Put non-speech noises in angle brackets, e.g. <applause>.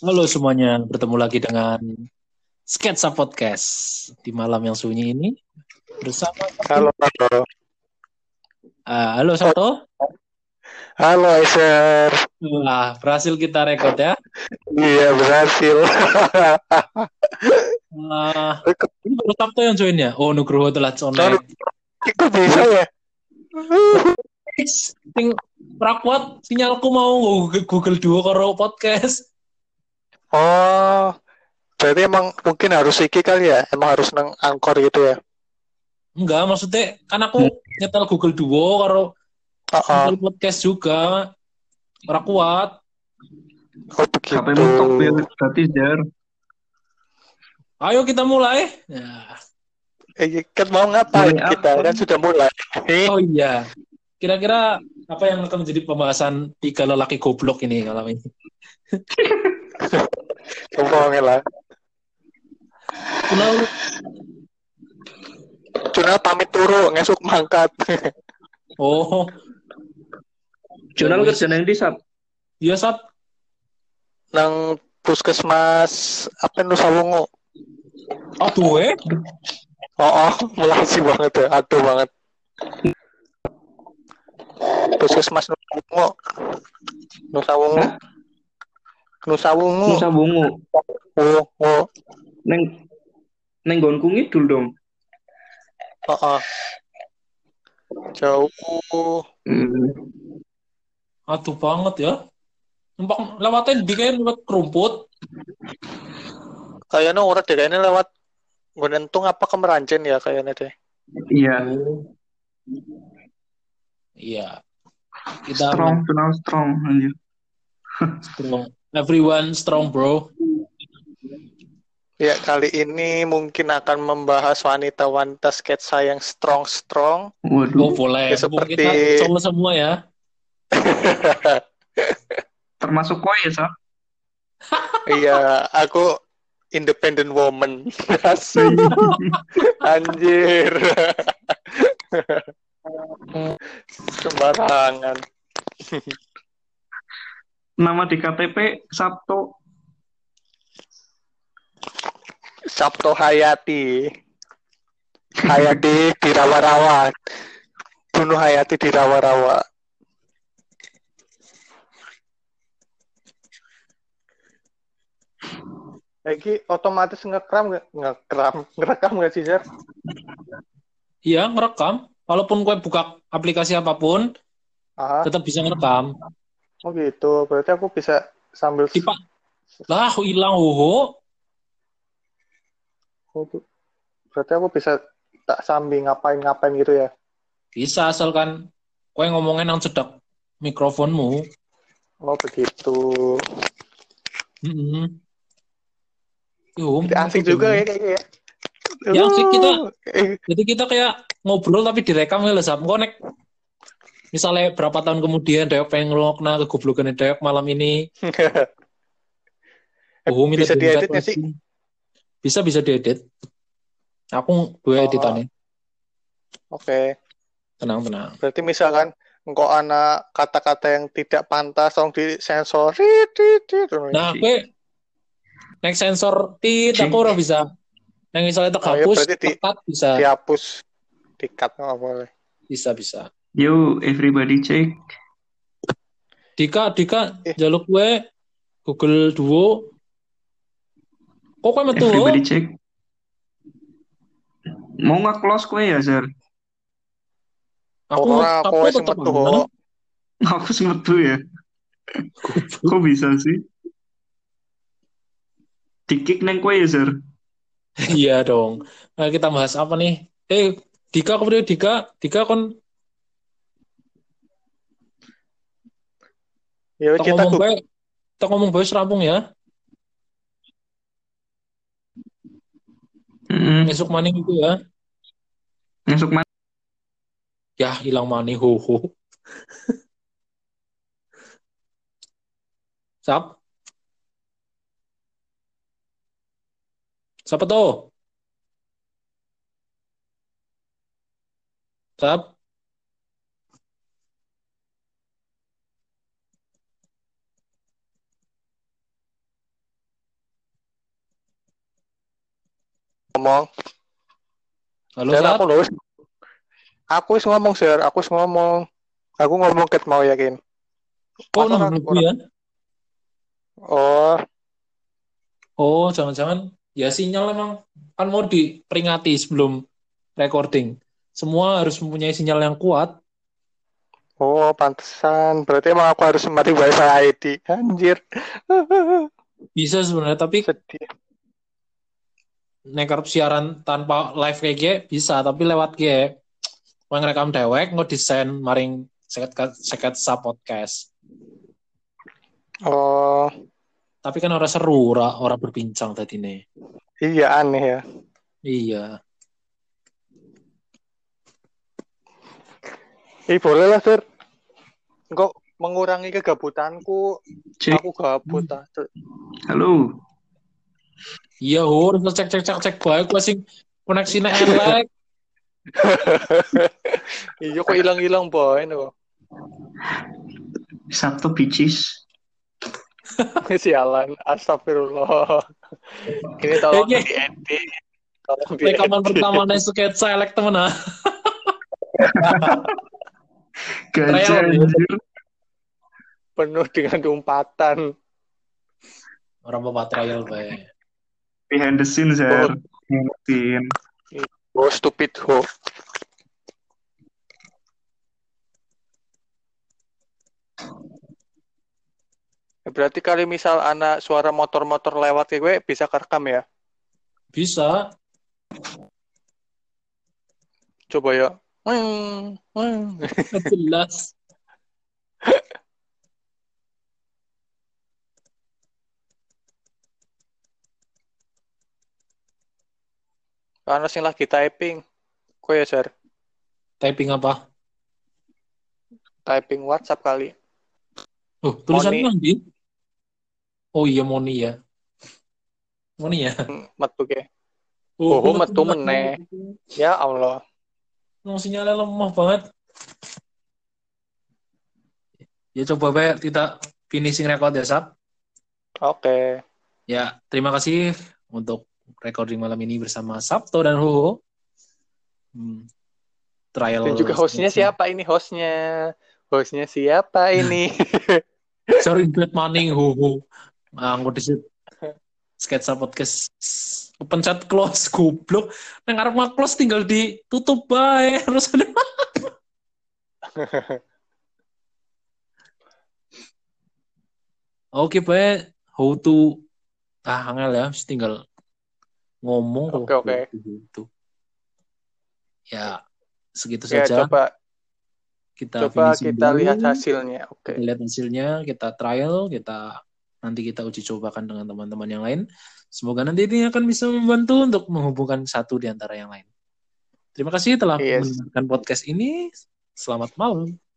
Halo semuanya, bertemu lagi dengan Sketsa Podcast di malam yang sunyi ini bersama Halo, halo. Ah, halo Sabto. Halo, Aisyar. Wah, berhasil kita rekod ya. Iya, berhasil. Ah, ini baru Sabto yang join ya. Oh, Nugroho telah Sorry. connect. Itu bisa ya? Sing prakuat sinyalku mau Google- Google Duo karo podcast. Oh, berarti emang mungkin harus iki kali ya? Emang harus nang angkor gitu ya? Enggak, maksudnya kan aku nyetel Google Duo karo oh. nyetel podcast juga. Ora kuat. Oh, begitu. HP mentok berarti Jar. Ayo kita mulai. Ya. Eh, kan mau ngapain Mulai kita? apa? Kan sudah mulai. <laughs> Oh iya. Kira-kira apa yang akan menjadi pembahasan tiga lelaki goblok ini malam ini? <laughs> Ngomongin lah. Kenal Cuna pamit turu, ngesuk mangkat. Oh, Jurnal kerja nang di Sab. iya Sat. nang puskesmas apa Nusa Wungu. Aduh eh. Oh, oh, mulai sih banget ya. Aduh banget. Puskesmas Nusa Wungu. Nusa Wungu. Nusa Wungu. Nusa Bungu. Oh, oh, Neng neng gonku ngidul dong. oh, oh. Jauh. Hmm. Aduh banget ya. Numpak lewatin di kayak lewat kerumput. Kayaknya orang deh kayaknya lewat Gunentung apa ke Meranjen ya kayaknya deh. Iya. Iya. Kita Strong, jurnal strong anjir. strong. Everyone strong, bro. Ya, kali ini mungkin akan membahas wanita-wanita sketsa yang strong-strong. Oh, Waduh, boleh. Ya, seperti- Kita cowok semua ya. <laughs> termasuk koi ya, Sab? Iya, aku independent woman. Asik. <laughs> Anjir. <laughs> Sembarangan. Nama di KTP Sabto. Sabto Hayati. Hayati di rawa-rawa. Bunuh Hayati di rawa-rawa. Lagi otomatis ngekram nggak? Ngekram, ngerekam nggak sih, Jar? Iya, ngerekam. Walaupun gue buka aplikasi apa pun, Ah, tetap bisa ngerekam. Oh gitu. Berarti aku bisa sambil Tipa. Lah, hilang hoho. Oh. Berarti aku bisa tak sambil ngapain-ngapain gitu ya? Bisa asalkan gue ngomongin yang cedak mikrofonmu. Oh begitu. Mm-mm. Yo, Jadi asik juga ya kayaknya ya. Ya, asik kita. Jadi kita kayak ngobrol tapi direkam ya lesap. Engko nek misalnya berapa tahun kemudian Deok pengen ngelokna kegoblokan Deok malam ini. <laughs> Oh, minta bisa diedit nggak sih? Bisa bisa diedit. Aku dua Oh. editannya. Oke. Tenang tenang. Berarti misalkan engkau anak kata-kata yang tidak pantas tolong disensor. Nah, gue nek sensor tit aku ora bisa. Nek misalnya Oh, ya, hapus, berarti di- tekat bisa. dihapus, dikat nggak boleh. Bisa bisa. Yo, everybody check. Dika Dika Eh. jaluk gue Google Duo. Kok kowe metu? Everybody check. Mau nggak close kue ya, Jar? Aku Ora, aku tetep metu. <laughs> Aku sempet tuh ya. Kok bisa sih? Dikik neng kue ya, Jar? Iya dong. Nah, kita bahas apa nih? Eh, Dika kemudian Dika, Dika kon Ya tak kita ngomong bae, tak ngomong bae serampung ya. Besok maning itu ya. Masuk mana? Ya, hilang maning ho ho. Sap. Siapa tuh? Sap. Ngomong. Halo, Sat. aku lulus. Aku wis ngomong, Ser. Aku wis ngomong. Aku ngomong ket mau yakin. Oh, orang- ya? Oh, Oh, jangan-jangan ya sinyal emang kan mau diperingati sebelum recording. Semua harus mempunyai sinyal yang kuat. oh, pantesan. Berarti emang aku harus mati wifi ID. Anjir. Bisa sebenarnya, tapi Sedih. Neker siaran tanpa live kayak gini bisa, tapi lewat gini yang rekam dewek nggak desain maring seket seket sa podcast. Oh, Tapi kan orang seru, orang orang berbincang tadi nih. iya aneh ya. Iya. Eh, boleh lah, Ser. Kok mengurangi kegabutanku. Cek. Aku gabut. ah. Halo. Iya, harus cek cek cek cek baik gue sing koneksinya elek. <laughs> Iya, kok hilang-hilang, boy. No. Sabtu Bicis. <laughs> Sialan. Astagfirullah. Ini tolong Oke. diedit. Tolong Rekaman pertama nih sketsa elek temen ah. <laughs> Gajah anjir. Penuh dengan umpatan. Orang bapak trial bae. Behind the scenes ya. Oh. Ngingetin. Oh, stupid ho. Ya, Berarti kali misal anak suara motor-motor lewat kayak gue bisa kerekam ya? Bisa. Coba ya. Hmm, hmm. Jelas. Karena sing lagi typing. Kok ya, Sir? Typing apa? Typing WhatsApp kali. Oh, tulisannya Moni. nanti. Oh iya Moni ya. Moni ya. Hmm, Metu ke. Oh, metu meneh. Ya Allah. Nong sinyalnya lemah banget. Ya coba bae kita finishing record ya, Sab. Oke. Ya, terima kasih untuk recording malam ini bersama Sabto dan Hoho. Hmm. Trial Dan juga hostnya siapa ini hostnya? Hostnya siapa ini? <laughs> Sorry, bad morning, Hoho. Anggo di situ. Sketsa podcast pencet close goblok. Nang arep mah close tinggal ditutup bae. <laughs> Terus <laughs> Oke, bae. How to ah angel ya, tinggal ngomong Oke, kok oke. gitu. Ya, segitu ya saja. coba kita coba kita dulu. lihat hasilnya. Oke. Kita lihat hasilnya, kita trial, kita nanti kita uji cobakan dengan teman-teman yang lain. Semoga nanti ini akan bisa membantu untuk menghubungkan satu di antara yang lain. Terima kasih telah Yes. mendengarkan podcast ini. Selamat malam.